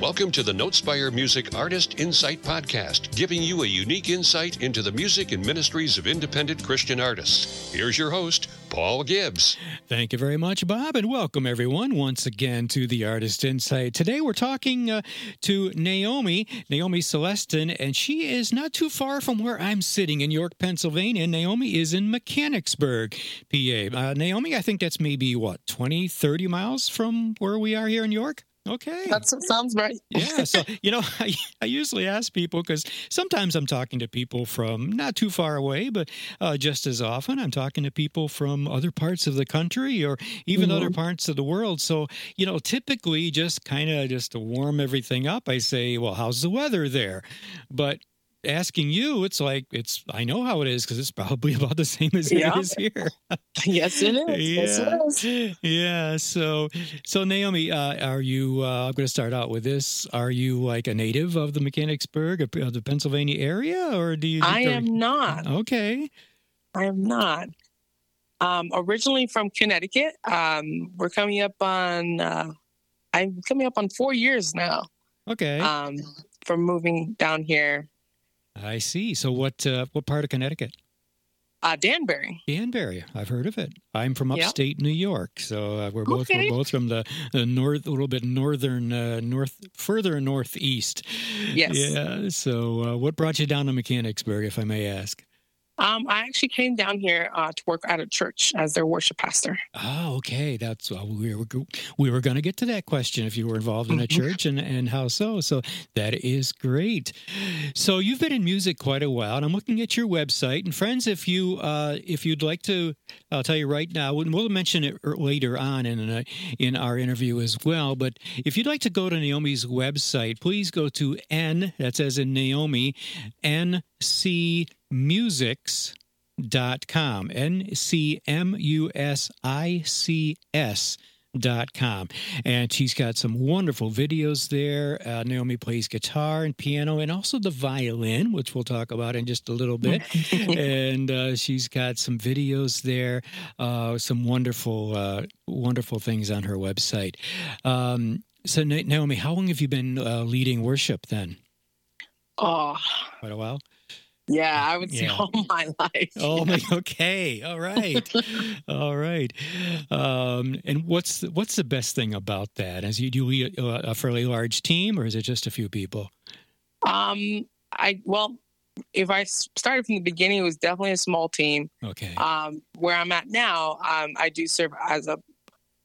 Welcome to the Notespire Music Artist Insight Podcast, giving you a unique insight into the music and ministries of independent Christian artists. Here's your host, Paul Gibbs. Thank you very much, Bob, and welcome everyone once again to the Artist Insight. Today we're talking uh, to Naomie, Naomie Celestin, and she is not too far from where I'm sitting in York, Pennsylvania. Naomie is in Mechanicsburg, PA. Uh, Naomie, I think that's maybe what, 20, 30 miles from where we are here in York? Okay. That sounds right. yeah. So, you know, I, I usually ask people because sometimes I'm talking to people from not too far away, but uh, just as often I'm talking to people from other parts of the country or even mm-hmm. other parts of the world. So, you know, typically just kind of just to warm everything up, I say, well, how's the weather there? But asking you, it's like it's. I know how it is because it's probably about the same as yeah. it is here. yes, it is. Yeah. Yes, it is. Yeah. So, so Naomie, uh, are you? Uh, I'm going to start out with this. Are you like a native of the Mechanicsburg, of the Pennsylvania area, or do you? I am not. Okay. I am not. Um, originally from Connecticut. Um, we're coming up on. Uh, I'm coming up on four years now. Okay. Um, from moving down here I see. So what uh, what part of Connecticut? Uh, Danbury. Danbury. I've heard of it. I'm from upstate yep. New York, so uh, we're both okay. we're both from the, the north, a little bit northern, uh, north, further northeast. Yes. Yeah. So, uh, what brought you down to Mechanicsburg, if I may ask? Um, I actually came down here uh, to work at a church as their worship pastor. Oh, okay. That's uh, we were we were going to get to that question if you were involved in a mm-hmm. church and and how so. So that is great. So you've been in music quite a while, and I'm looking at your website. And friends, if you uh, if you'd like to, I'll tell you right now. and We'll mention it er, later on in uh, in our interview as well. But if you'd like to go to Naomie's website, please go to N. That says in Naomie, N C ncmusics.com. N C M U S I C S dot com. And she's got some wonderful videos there uh, naomie plays guitar and piano and also the violin which we'll talk about in just a little bit. And uh, she's got some videos there uh, some wonderful uh, wonderful things on her website. Um, so naomie how long have you been uh, leading worship then? Oh quite a while yeah, I would say yeah. all my life. Oh, my, okay, all right, all right. Um, and what's the, what's the best thing about that? As you do you a fairly large team, or is it just a few people? Um, I well, if I started from the beginning, it was definitely a small team. Okay. Um, where I'm at now, um, I do serve as a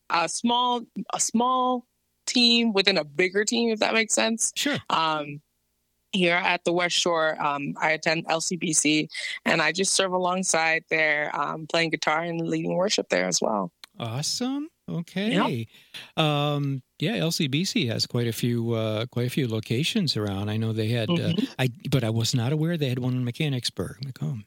a small a small team within a bigger team, if that makes sense. Sure. Um, here at the West Shore. Um, I attend LCBC and I just serve alongside there, um, playing guitar and leading worship there as well. Awesome. Okay. Yep. Um, yeah, LCBC has quite a few uh, quite a few locations around. I know they had, uh, mm-hmm. uh, I but I was not aware they had one in Mechanicsburg. Macomb.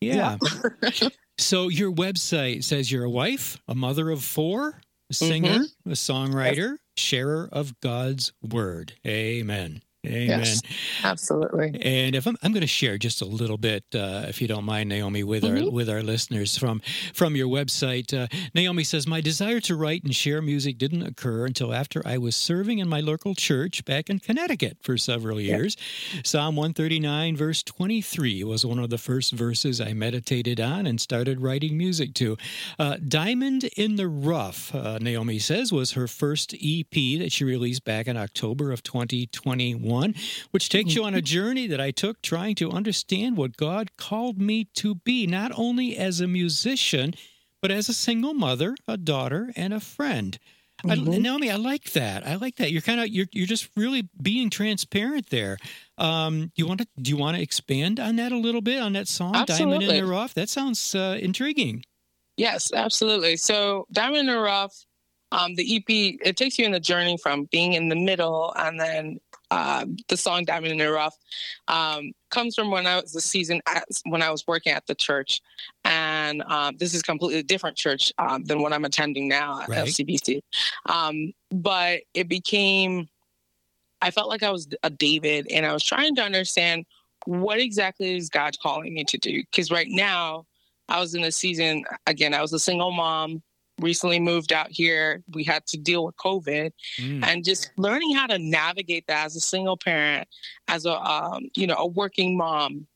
Yeah. yeah. so your website says you're a wife, a mother of four, a singer, mm-hmm. a songwriter, sharer of God's word. Amen. Amen. Yes, absolutely. And if I'm, I'm going to share just a little bit, uh, if you don't mind, Naomie, with mm-hmm. our with our listeners from from your website. Uh, Naomie says, "My desire to write and share music didn't occur until after I was serving in my local church back in Connecticut for several years. Yeah. Psalm 139, verse 23, was one of the first verses I meditated on and started writing music to. Uh, Diamond in the Rough, uh, Naomie says, was her first EP that she released back in October of 2021." 1, which takes you on a journey that I took trying to understand what God called me to be, not only as a musician, but as a single mother, a daughter, and a friend. Mm-hmm. I, Naomie, I like that. I like that. You're kind of you're you're just really being transparent there. Um, do you want to do you want to expand on that a little bit on that song absolutely. "Diamond in the Rough"? That sounds uh, intriguing. Yes, absolutely. So "Diamond in the Rough," um, the EP, it takes you in the journey from being in the middle and then uh, the song Diamond in the Rough um, comes from when I was the season at, when I was working at the church. And um, this is completely different church um, than what I'm attending now at right. LCBC. Um, but it became, I felt like I was a David and I was trying to understand what exactly is God calling me to do? Because right now I was in a season, again, I was a single mom. Recently moved out here. We had to deal with COVID, mm. and just learning how to navigate that as a single parent, as a um, you know a working mom,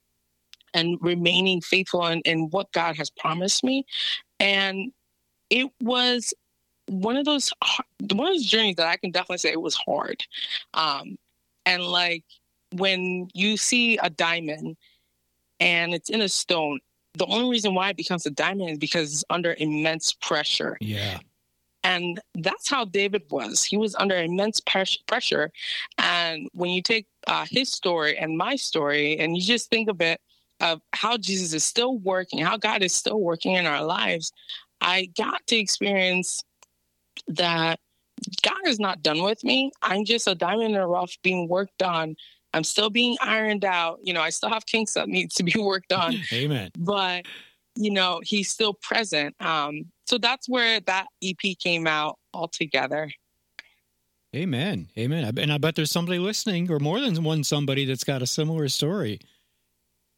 and remaining faithful in, in what God has promised me. And it was one of those one of those journeys that I can definitely say it was hard. Um, and like when you see a diamond and it's in a stone, the only reason why it becomes a diamond is because it's under immense pressure. Yeah. And that's how David was. He was under immense pressure. And when you take uh, his story and my story, and you just think of it, of how Jesus is still working, how God is still working in our lives, I got to experience that God is not done with me. I'm just a diamond in the rough being worked on. I'm still being ironed out. You know, I still have kinks that need to be worked on. Amen. But, you know, he's still present. Um, so that's where that EP came out altogether. Amen. Amen. And I bet there's somebody listening, or more than one somebody that's got a similar story.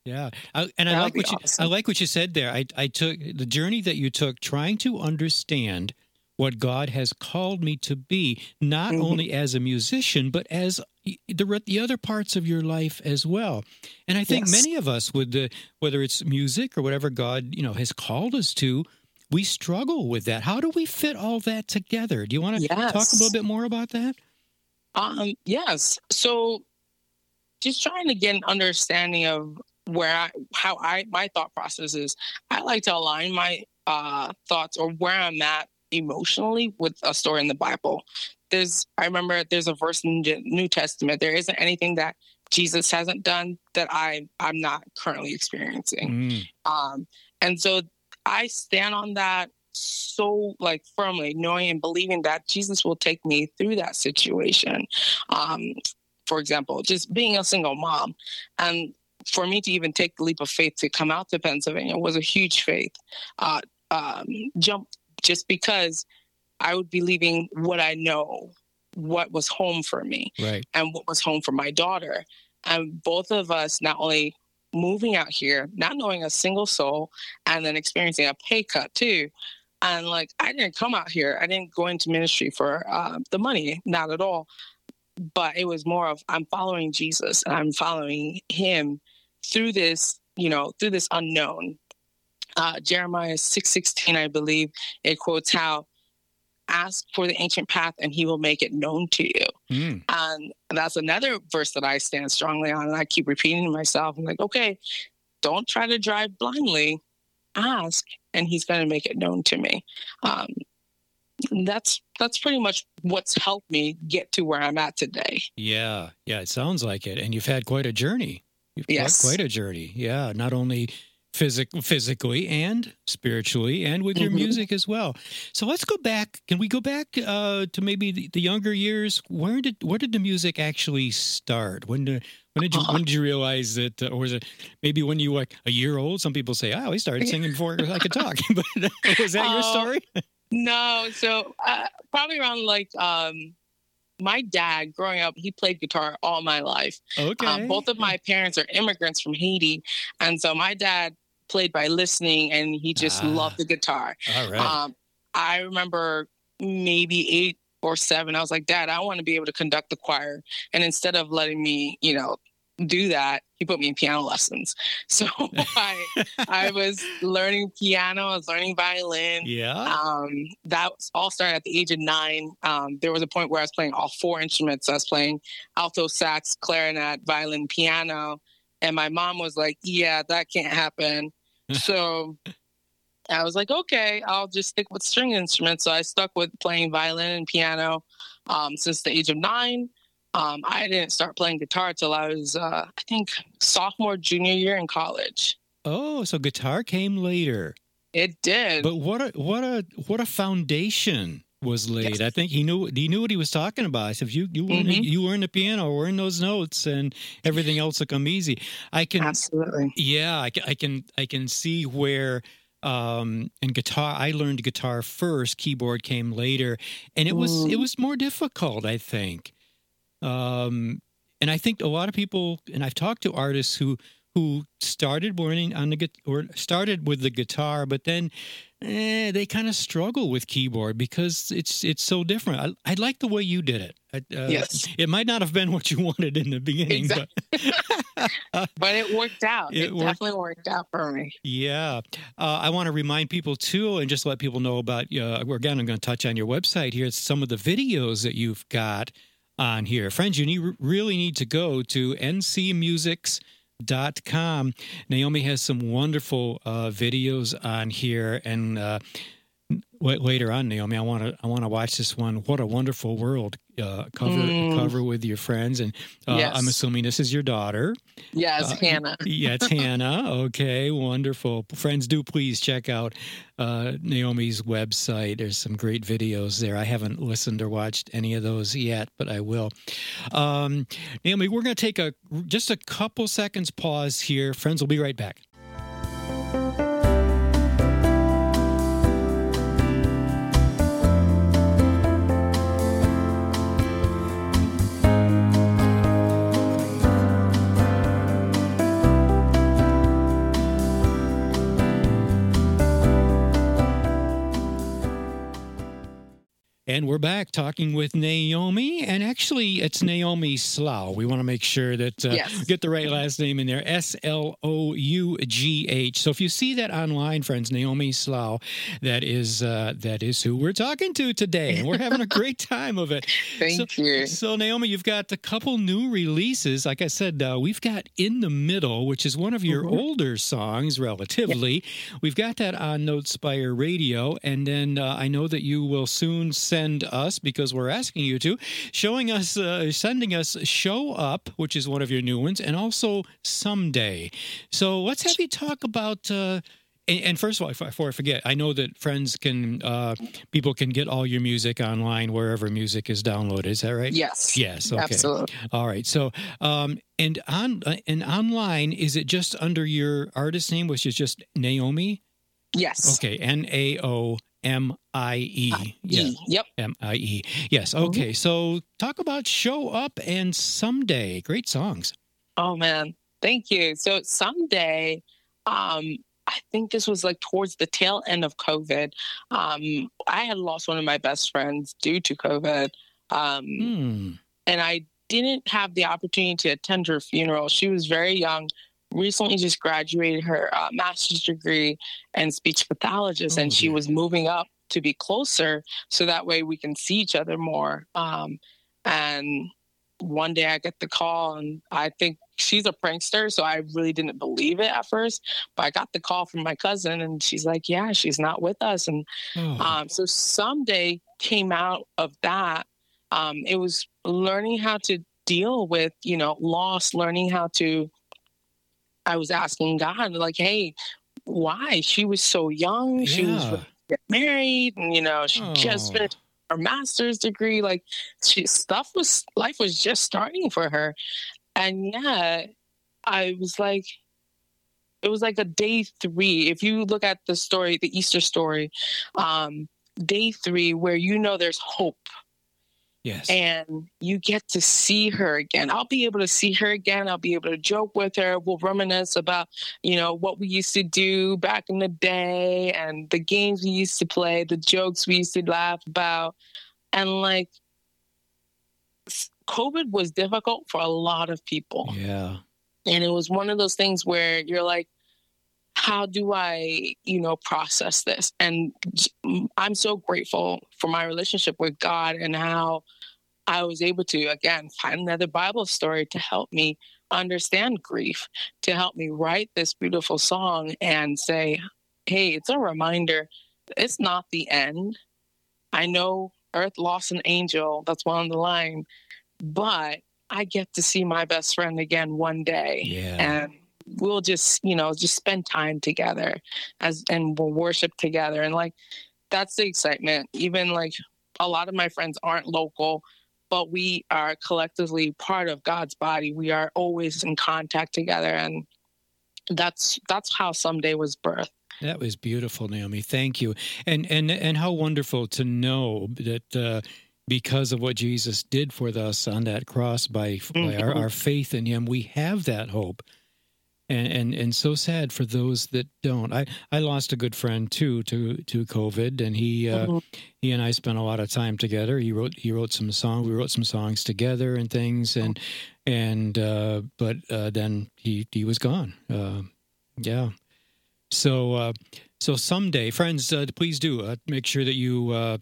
Yeah, I, and I like what awesome. you I like what you said there. I I took the journey that you took trying to understand what God has called me to be, not mm-hmm. only as a musician, but as the the other parts of your life as well. And I think yes. many of us, with the whether it's music or whatever God you know has called us to, we struggle with that. How do we fit all that together? Do you want to yes. talk a little bit more about that? Um, yes. So, just trying to get an understanding of where I, how I, my thought process is. I like to align my uh, thoughts or where I'm at emotionally with a story in the Bible. There's, I remember there's a verse in the New Testament. There isn't anything that Jesus hasn't done that I, I'm not currently experiencing. Mm. Um, and so I stand on that so like firmly knowing and believing that jesus will take me through that situation um for example just being a single mom and for me to even take the leap of faith to come out to Pennsylvania was a huge faith uh, um, jump just because I would be leaving what I know, what was home for me, right. and what was home for my daughter. And both of us not only moving out here, not knowing a single soul, and then experiencing a pay cut too. And like, I didn't come out here. I didn't go into ministry for uh, the money, not at all. But it was more of I'm following Jesus and I'm following Him through this, you know, through this unknown. Uh, Jeremiah 6:16, I believe, it quotes how ask for the ancient path and he will make it known to you. Mm. And that's another verse that I stand strongly on. And I keep repeating to myself, I'm like, okay, don't try to drive blindly. Ask, and he's going to make it known to me. Um, that's that's pretty much what's helped me get to where I'm at today. Yeah, yeah, it sounds like it. And you've had quite a journey. You've yes. quite a journey. Yeah, not only physic- physically and spiritually and with your mm-hmm. music as well. So let's go back. Can we go back uh, to maybe the, the, younger years? Where did where did the music actually start? When did when did you uh-huh. when did you realize that, uh, or was it maybe when you were like a year old? Some people say, "Oh, we started singing before I could talk." but was that your story? no, so uh, probably around like um, my dad growing up he played guitar all my life okay um, both of my parents are immigrants from haiti and so my dad played by listening and he just ah, loved the guitar all right. Um, i remember maybe eight or seven i was like dad i want to be able to conduct the choir and instead of letting me you know do that, he put me in piano lessons. So I I was learning piano, I was learning violin. Yeah. Um, that all started at the age of nine. Um, there was a point where I was playing all four instruments. I was playing alto sax, clarinet, violin, piano. And my mom was like, Yeah, that can't happen. so I was like, okay, I'll just stick with string instruments. So I stuck with playing violin and piano um, since the age of nine. Um, I didn't start playing guitar till I was, uh, I think, sophomore, junior year in college. Oh, so guitar came later. It did. But what a what a what a foundation was laid. Yes. I think he knew he knew what he was talking about. I said, if you you learn mm-hmm. you learn the piano, learn those notes, and everything else will come easy. I can absolutely. Yeah, I can I can I can see where. Um, and guitar, I learned guitar first. Keyboard came later, and it was mm. it was more difficult. I think um, and I think a lot of people, and I've talked to artists who who started learning on the or started with the guitar, but then eh, they kind of struggle with keyboard because it's it's so different. I, I like the way you did it. Uh, yes, it might not have been what you wanted in the beginning, exactly. but but it worked out. It, it worked. definitely worked out for me. Yeah, uh, I want to remind people too, and just let people know about. Uh, again, I'm going to touch on your website here. It's some of the videos that you've got on here, friends. You need, really need to go to NC Music's dot com. Naomie has some wonderful uh, videos on here, and uh, later on, Naomie, I want to I want to watch this one. What a wonderful world! Uh, cover mm. cover with your friends, and uh, yes. I'm assuming this is your daughter. Yes, uh, Hannah. yeah, it's Hannah. Okay, wonderful. Friends, do please check out uh, Naomie's website. There's some great videos there. I haven't listened or watched any of those yet, but I will. Um, Naomie, we're going to take a just a couple seconds pause here. Friends, we'll be right back. And we're back talking with Naomie, and actually, it's Naomie Slough. We want to make sure that uh, yes. get the right last name in there. S L O U G H. So if you see that online, friends, Naomie Slough, that is uh, that is who we're talking to today, and we're having a great time of it. Thank so, you. So Naomie, you've got a couple new releases. Like I said, uh, we've got "In the Middle," which is one of your mm-hmm. older songs, relatively. We've got that on Notespire Radio, and then uh, I know that you will soon send us because we're asking you to, showing us, uh, sending us "Show Up," which is one of your new ones, and also "Someday." So let's have you talk about. Uh, and, first of all, before I forget, I know that friends can, uh, people can get all your music online wherever music is downloaded. Is that right? Yes. Yes. Okay. Absolutely. All right. So, um, and on uh, and online, is it just under your artist name, which is just Naomie? Yes. Okay. N A O M I E. Yep. M I E. Yes. Mm-hmm. Okay. Mm-hmm. So talk about Show Up and Someday. Great songs. Oh, man. Thank you. So someday, um, I think this was like towards the tail end of COVID. Um, I had lost one of my best friends due to COVID. Um, mm. And I didn't have the opportunity to attend her funeral. She was very young, recently just graduated her uh, master's degree in speech pathologist, oh, and she was moving up to be closer so that way we can see each other more. Um, and one day I get the call, and I think she's a prankster, so I really didn't believe it at first. But I got the call from my cousin, and she's like, "Yeah, she's not with us." And oh. um, so someday came out of that. Um, it was learning how to deal with, you know, loss, learning how to I was asking God, like, hey, why? She was so young. Yeah. She was married, and you know, she oh. just finished her master's degree. Like, she stuff was life was just starting for her, and yeah, I was like, it was like a day three. If you look at the story, the Easter story, um, day three, where you know there's hope Yes. And you get to see her again. I'll be able to see her again. I'll be able to joke with her. We'll reminisce about, you know, what we used to do back in the day and the games we used to play, the jokes we used to laugh about. And like, COVID was difficult for a lot of people. Yeah. And it was one of those things where you're like, how do I, you know, process this? And I'm so grateful for my relationship with God and how I was able to, again, find another Bible story to help me understand grief, to help me write this beautiful song and say, hey, it's a reminder it's not the end. I know Earth lost an angel, that's one on the line, but I get to see my best friend again one day. Yeah. And we'll just you know just spend time together as and we'll worship together. And like that's the excitement. Even like a lot of my friends aren't local but we are collectively part of god's body. We are always in contact together and that's that's how someday was birthed. That was beautiful naomie. Thank you. And and and how wonderful to know that uh because of what Jesus did for us on that cross by, by our, mm-hmm. our faith in him, we have that hope and, and and so sad for those that don't. I I lost a good friend too to to COVID, and he uh, mm-hmm. he and I spent a lot of time together. He wrote he wrote some songs. We wrote some songs together and things, and and uh, but uh, then he he was gone. Uh, yeah. So uh, so someday, friends, uh, please do make sure that you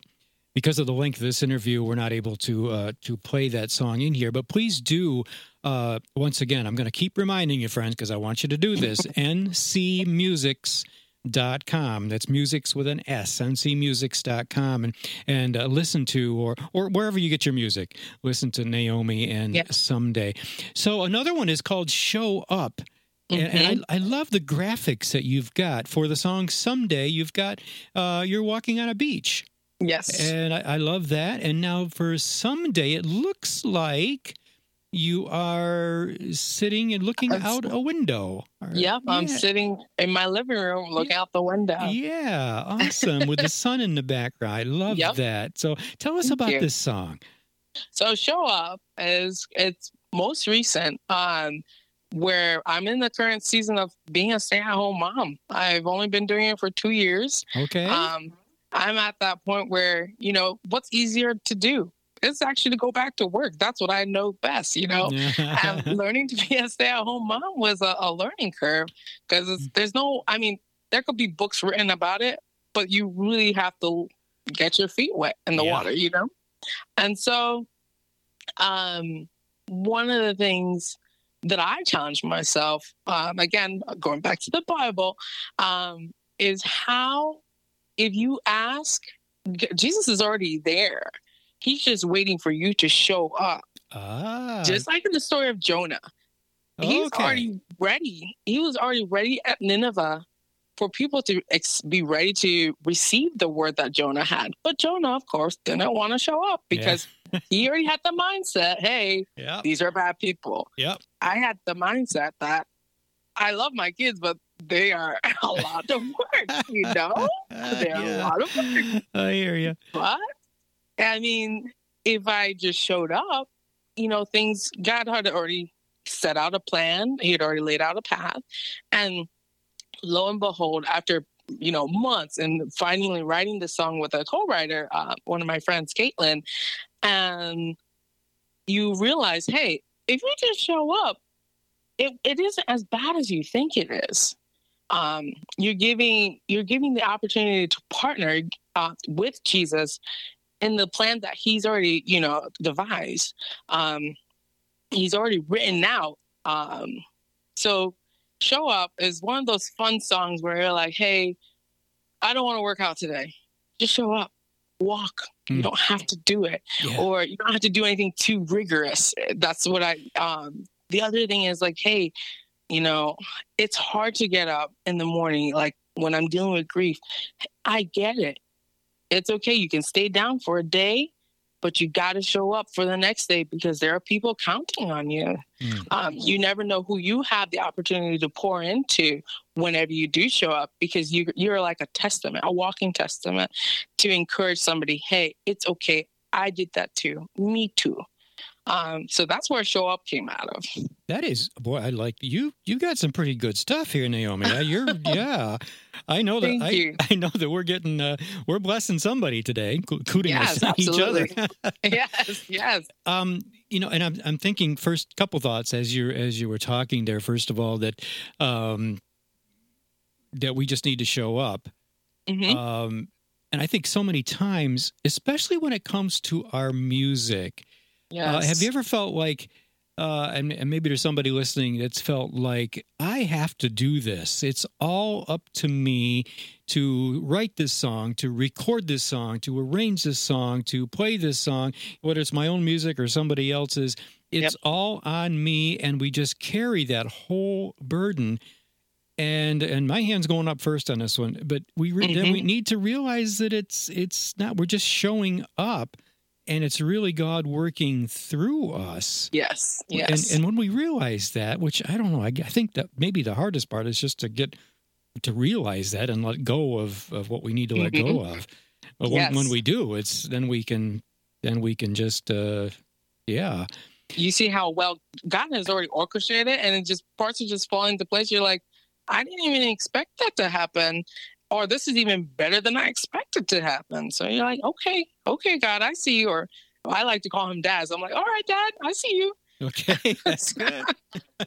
because of the length of this interview, we're not able to uh, to play that song in here. But please do. Uh, once again, I'm going to keep reminding you, friends, because I want you to do this. ncmusics.com. That's musics with an S, ncmusics.com. And, and uh, listen to, or, or wherever you get your music, listen to Naomie and yes. Someday. So another one is called Show Up. Mm-hmm. And, and I, I, love the graphics that you've got for the song Someday. You've got, uh, you're walking on a beach. Yes. And I, I love that. And now for someday, it looks like you are sitting and looking I'm, out a window. Yep, yeah. I'm sitting in my living room looking out the window. Yeah, awesome. With the sun in the background. I love yep. that. So tell us Thank about you. this song. So Show Up is it's most recent. Um where I'm in the current season of being a stay-at-home mom. I've only been doing it for two years. Okay. Um, I'm at that point where, you know, what's easier to do? It's actually to go back to work. That's what I know best, you know. and learning to be a stay at home mom was a, a learning curve because mm. there's no, I mean, there could be books written about it, but you really have to get your feet wet in the yeah. water, you know? And so, um, one of the things that I challenge myself, um, again, going back to the Bible, um, is how if you ask, Jesus is already there. He's just waiting for you to show up. Ah. Just like in the story of Jonah. He's okay. already ready. He was already ready at Nineveh for people to ex- be ready to receive the word that Jonah had. But Jonah, of course, didn't want to show up because yeah. he already had the mindset hey, yep. these are bad people. Yep. I had the mindset that I love my kids, but they are a lot of work, you know? They're yeah. a lot of work. I hear you. But, I mean, if I just showed up, you know, things, God had already set out a plan, He had already laid out a path. And lo and behold, after you know months and finally writing the song with a co-writer uh, one of my friends caitlin and you realize hey if you just show up it, it isn't as bad as you think it is um, you're giving you're giving the opportunity to partner uh, with Jesus in the plan that He's already you know devised. Um, he's already written out. Um, so show up is one of those fun songs where you're like, hey, I don't want to work out today. Just show up, walk. Mm. You hmm. don't have to do it, yeah. or you don't have to do anything too rigorous. That's what I. Um, the other thing is like, hey, you know, it's hard to get up in the morning. Like when I'm dealing with grief, I get it. It's okay. You can stay down for a day, but you got to show up for the next day because there are people counting on you. Mm. Um, you never know who you have the opportunity to pour into whenever you do show up because you, you're like a testament, a walking testament to encourage somebody hey, it's okay. I did that too. Me too. Um, so that's where Show Up came out of. That is, boy, I like you. You got some pretty good stuff here, Naomie. You're, yeah. I know that. I, I, know that we're getting, uh, we're blessing somebody today, including yes, each other. yes, yes. Um, you know, and I'm, I'm thinking first couple thoughts as you as you were talking there. First of all, that, um, that we just need to show up. Mm-hmm. Um, and I think so many times, especially when it comes to our music Uh, have you ever felt like, uh, and, and, maybe there's somebody listening that's felt like I have to do this. It's all up to me to write this song, to record this song, to arrange this song, to play this song, whether it's my own music or somebody else's. It's yep. all on me, and we just carry that whole burden. And and my hand's going up first on this one, but we re- mm-hmm. then we need to realize that it's it's not. We're just showing up and it's really God working through us. Yes, yes. And, and when we realize that, which I don't know, I, I, think that maybe the hardest part is just to get to realize that and let go of, of what we need to let mm-hmm. go of. But when, yes. when, we do, it's then we can then we can just uh, yeah. you see how well God has already orchestrated and it just parts are just falling into place. You're like, I didn't even expect that to happen, or this is even better than I expected to happen. So you're like, okay, okay, God, I see you. Or I like to call him Dad. I'm like, all right, Dad, I see you. Okay, that's good.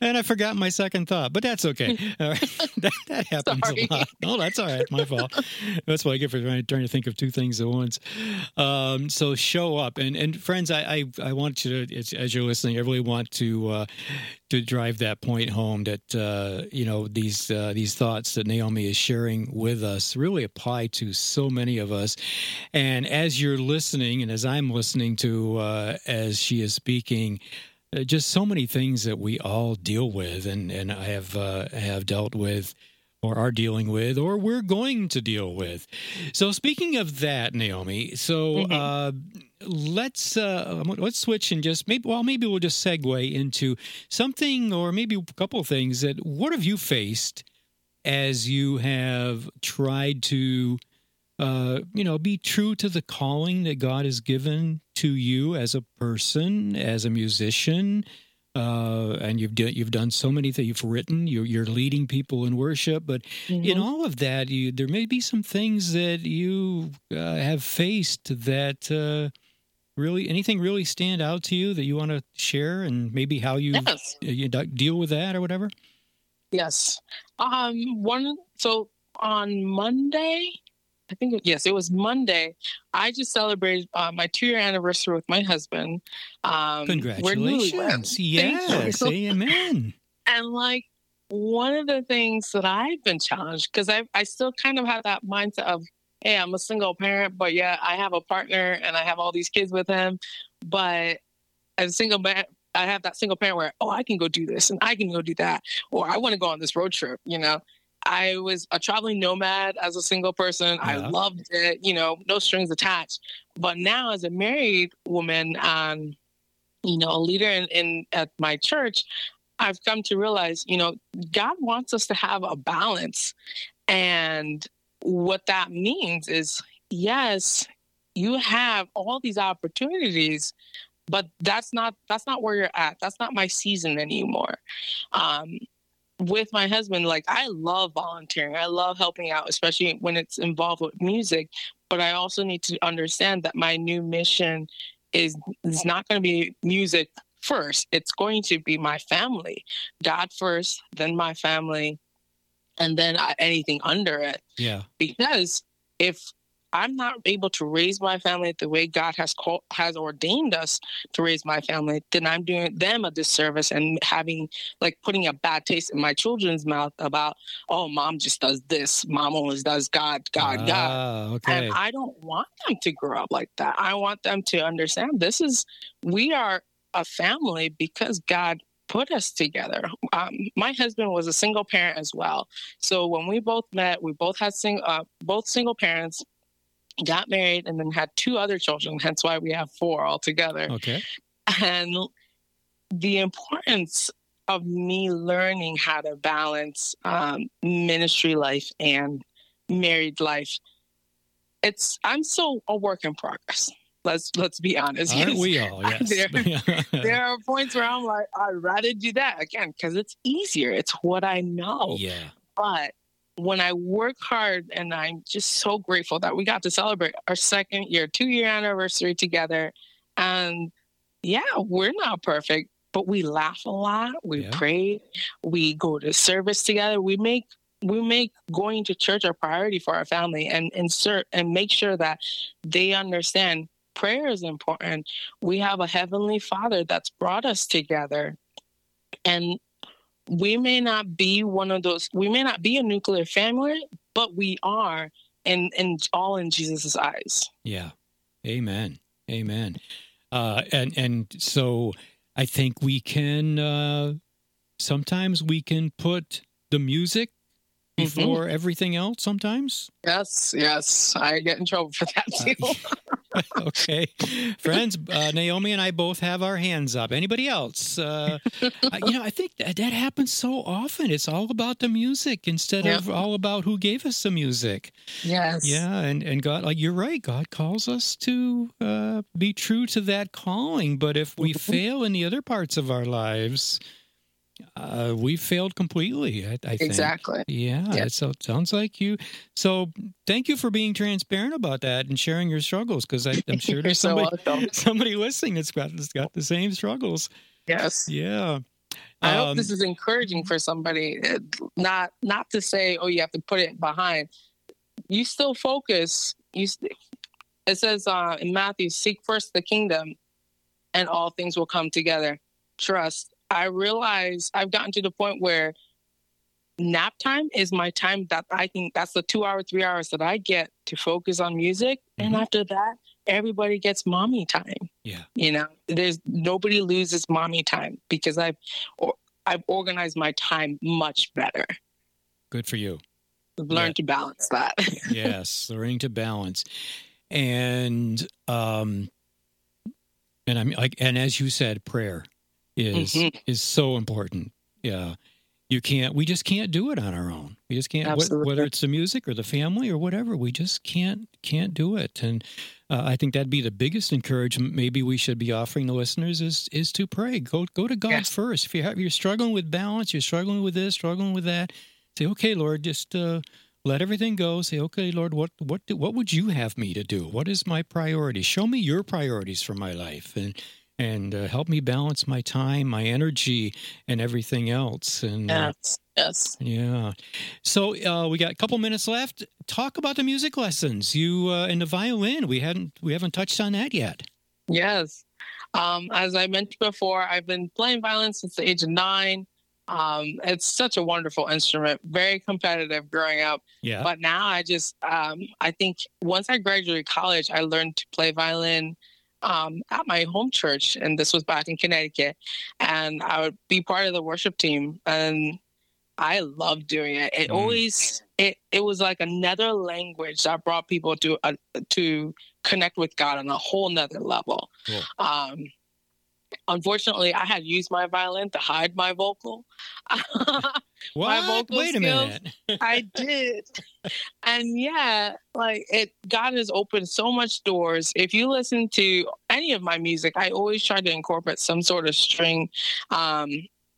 and I forgot my second thought, but that's okay. that, that, happens Sorry. a lot. No, that's all right. My fault. That's what I get for trying, to think of two things at once. Um, so show up, and and friends, I I, I want you to as, as, you're listening, I really want to uh, to drive that point home that uh, you know these uh, these thoughts that Naomie is sharing with us really apply to so many of us. And as you're listening, and as I'm listening to uh, as she is speaking just so many things that we all deal with, and and I have uh, have dealt with, or are dealing with, or we're going to deal with. So speaking of that, Naomie, so mm-hmm. uh, let's uh, let's switch and just maybe well maybe we'll just segue into something, or maybe a couple of things that what have you faced as you have tried to uh, you know, be true to the calling that God has given to you as a person, as a musician. Uh, and you've done you've done so many things. You've written. You're, you're leading people in worship, but mm-hmm. in all of that, you, there may be some things that you uh, have faced that uh, really anything really stand out to you that you want to share, and maybe how you yes. you deal with that or whatever. Yes. Um. One. So on Monday, I think yes, it was Monday. I just celebrated uh, my two year anniversary with my husband. Um, Congratulations! Yes, amen. And like one of the things that I've been challenged because I I still kind of have that mindset of hey, I'm a single parent, but yeah, I have a partner and I have all these kids with him. But as a single parent, I have that single parent where, oh, I can go do this and I can go do that, or I want to go on this road trip, you know. I was a traveling nomad as a single person. Yeah. I loved it, you know, no strings attached. But now, as a married woman and you know, a leader in, in at my church, I've come to realize, you know, God wants us to have a balance. And what that means is, yes, you have all these opportunities, but that's not that's not where you're at. That's not my season anymore. Um, with my husband, like I love volunteering. I love helping out, especially when it's involved with music. But I also need to understand that my new mission is is not going to be music first. It's going to be my family. God first, then my family, and then uh, anything under it. Yeah. Because if I'm not able to raise my family the way God has called, has ordained us to raise my family, then I'm doing them a disservice and having like putting a bad taste in my children's mouth about, oh, mom just does this, mom always does God, God, God. Ah, okay. And I don't want them to grow up like that. I want them to understand this is we are a family because God put us together. Um, my husband was a single parent as well, so when we both met, we both had sing, uh, both single parents got married, and then had two other children. Hence why we have four altogether. Okay. And the importance of me learning how to balance um, ministry life and married life. It's I'm still a work in progress. Let's let's be honest. Aren't we all? Yes. there, there are points where I'm like, I'd rather do that again because it's easier. It's what I know. Yeah. But when I work hard, and I'm just so grateful that we got to celebrate our second year, two year anniversary together. And yeah, we're not perfect, but we laugh a lot. We yeah. pray. We go to service together. We make we make going to church a priority for our family and insert and make sure that they understand prayer is important. We have a heavenly father that's brought us together. And we may not be one of those we may not be a nuclear family but we are and and all in jesus' eyes. Yeah. Amen. Amen. Uh and and so i think we can uh sometimes we can put the music before mm-hmm. everything else sometimes? Yes, yes. I get in trouble for that uh, too. okay. Friends, uh, Naomi and I both have our hands up. Anybody else? Uh, you know, I think that, that happens so often. It's all about the music instead yep. of all about who gave us the music. Yes. Yeah, and, and God, like you're right, God calls us to uh, be true to that calling. But if we mm-hmm. fail in the other parts of our lives, uh, we failed completely. I, I think exactly. Yeah. yeah. So it sounds like you. So thank you for being transparent about that and sharing your struggles because I'm sure there's somebody so somebody listening that's got that's got the same struggles. Yes. Yeah. I um, hope this is encouraging for somebody. Uh, not not to say, oh, you have to put it behind. You still focus. You. St- it says uh, in Matthew, seek first the kingdom, and all things will come together. Trust I realize I've gotten to the point where nap time is my time that I can, that's the two hour, three hours that I get to focus on music. Mm-hmm. And after that, everybody gets mommy time. Yeah. You know, there's nobody loses mommy time because I've, or, I've organized my time much better. Good for you. I've learned yeah. to balance that. yes, learning to balance. And, um, and I'm like, and as you said, prayer is mm-hmm. is so important. Yeah. You can't we just can't do it on our own. We just can't whether it's the music or the family or whatever, we just can't can't do it. And uh, I think that'd be the biggest encouragement maybe we should be offering the listeners is is to pray. Go go to God yes. first. If you have, you're struggling with balance, you're struggling with this, struggling with that, say, "Okay, Lord, just uh, let everything go. Say, okay, Lord, what what do, what would you have me to do? What is my priority? Show me your priorities for my life, and and uh, help me balance my time, my energy, and everything else. And uh, yes, yes, yeah. So uh, we got a couple minutes left. Talk about the music lessons. You uh, and the violin. We hadn't we haven't touched on that yet. Yes, um, as I mentioned before, I've been playing violin since the age of nine. Um, it's such a wonderful instrument, very competitive growing up. Yeah. But now I just, um, I think once I graduated college, I learned to play violin um, at my home church, and this was back in Connecticut. And I would be part of the worship team, and I loved doing it. It mm. always it it was like another language that brought people to uh, to connect with God on a whole nother level. Cool. Um, unfortunately, I had used my violin to hide my vocal. What? my vocal Wait skills. a minute. I did. And yeah, like it God has opened so much doors. If you listen to any of my music, I always try to incorporate some sort of string. Um,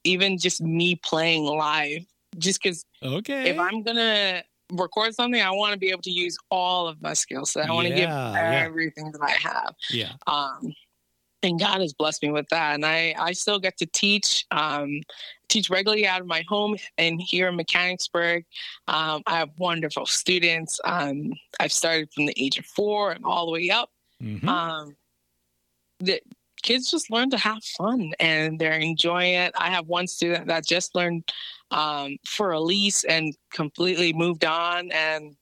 even just me playing live. Just because okay. if I'm gonna record something, I want to be able to use all of my skills. So I want to yeah, give everything yeah. that I have. Yeah. Um, and God has blessed me with that. And I, I still get to teach, um, teach regularly out of my home and here in Mechanicsburg. Um, I have wonderful students. Um, I've started from the age of four and all the way up. Mm-hmm. Um, the kids just learn to have fun and they're enjoying it. I have one student that just learned um, Für Elise and completely moved on and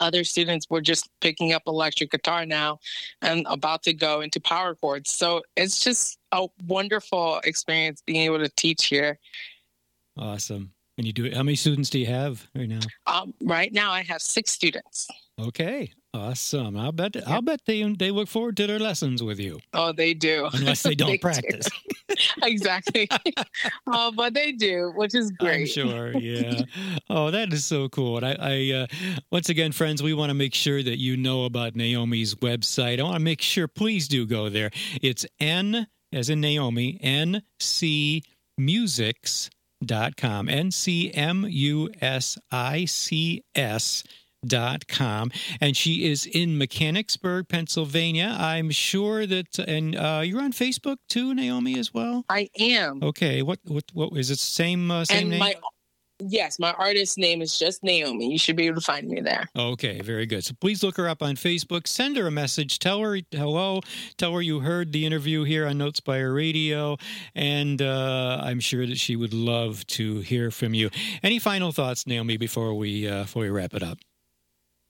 other students were just picking up electric guitar now and about to go into power chords. So it's just a wonderful experience being able to teach here. Awesome. And you do it. How many students do you have right now? Um, right now, I have six students. Okay, awesome. I'll bet. I'll bet they they look forward to their lessons with you. Oh, they do. Unless they don't they practice. exactly. oh, but they do, which is great. I'm sure. Yeah. oh, that is so cool. And I, I uh, once again, friends, we want to make sure that you know about Naomie's website. I want to make sure. Please do go there. It's N as in Naomie. N C Musics dot com. N C M U S I C S com and she is in mechanicsburg pennsylvania i'm sure that and uh, you're on facebook too naomie as well i am okay what what what is it same uh, same and name my Yes, my artist name is just Naomie. You should be able to find me there. Okay, very good. So please look her up on Facebook. Send her a message. Tell her hello. Tell her you heard the interview here on notes Notespire Radio, and uh, I'm sure that she would love to hear from you. Any final thoughts, Naomie, before we uh, before we wrap it up?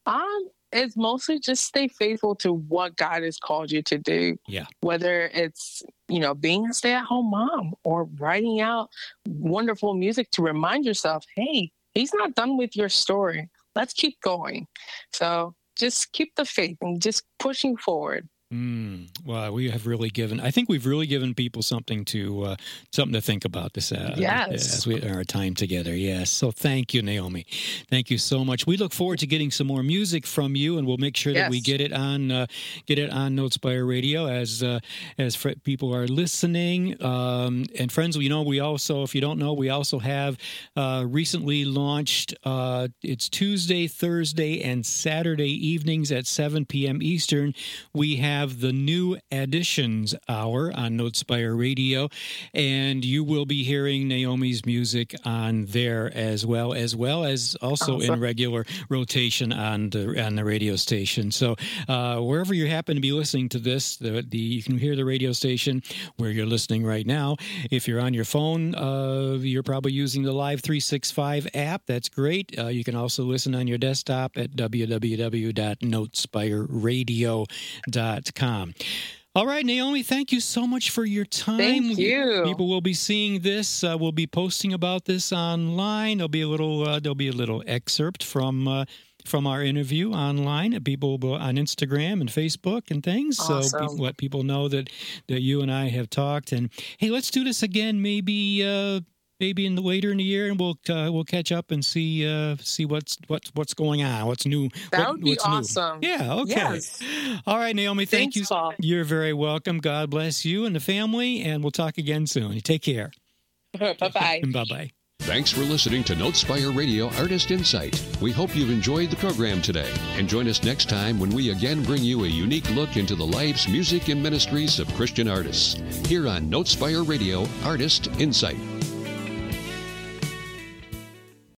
Um, it's mostly just stay faithful to what God has called you to do. Yeah. Whether it's, you know, being a stay at home mom or writing out wonderful music to remind yourself, hey, He's not done with your story. Let's keep going. So just keep the faith and just pushing forward. Mm, well, we have really given. I think we've really given people something to uh, something to think about this. Uh, yes. as we our time together. Yes. So thank you, Naomie. Thank you so much. We look forward to getting some more music from you, and we'll make sure yes. that we get it on uh, get it on Notespire Radio as uh, as fr- people are listening. Um, and friends, you know, we also, if you don't know, we also have uh, recently launched. Uh, it's Tuesday, Thursday, and Saturday evenings at 7 p.m. Eastern. We have have the new additions hour on Notespire Radio, and you will be hearing Naomie's music on there as well, as well as also awesome. in regular rotation on the on the radio station. So uh, wherever you happen to be listening to this, the, the you can hear the radio station where you're listening right now. If you're on your phone, uh, you're probably using the Live 365 app. That's great. Uh, you can also listen on your desktop at www.notespireradio.com all right, Naomie, thank you so much for your time. Thank you. People will be seeing this. Uh, we'll be posting about this online. There'll be a little. Uh, there'll be a little excerpt from uh, from our interview online. People will, on Instagram and Facebook and things. Awesome. So let people know that that you and I have talked. And hey, let's do this again. Maybe uh, maybe in the later in the year, and we'll uh, we'll catch up and see uh, see what's what's what's going on, what's new. That what, would be awesome. New. Yeah. Okay. Yes. All right, Naomie. Thank Thanks, you. Paul. You're very welcome. God bless you and the family, and we'll talk again soon. Take care. bye bye. bye bye. Thanks for listening to Notespire Radio Artist Insight. We hope you've enjoyed the program today and join us next time when we again bring you a unique look into the lives, music, and ministries of Christian artists here on Notespire Radio Artist Insight.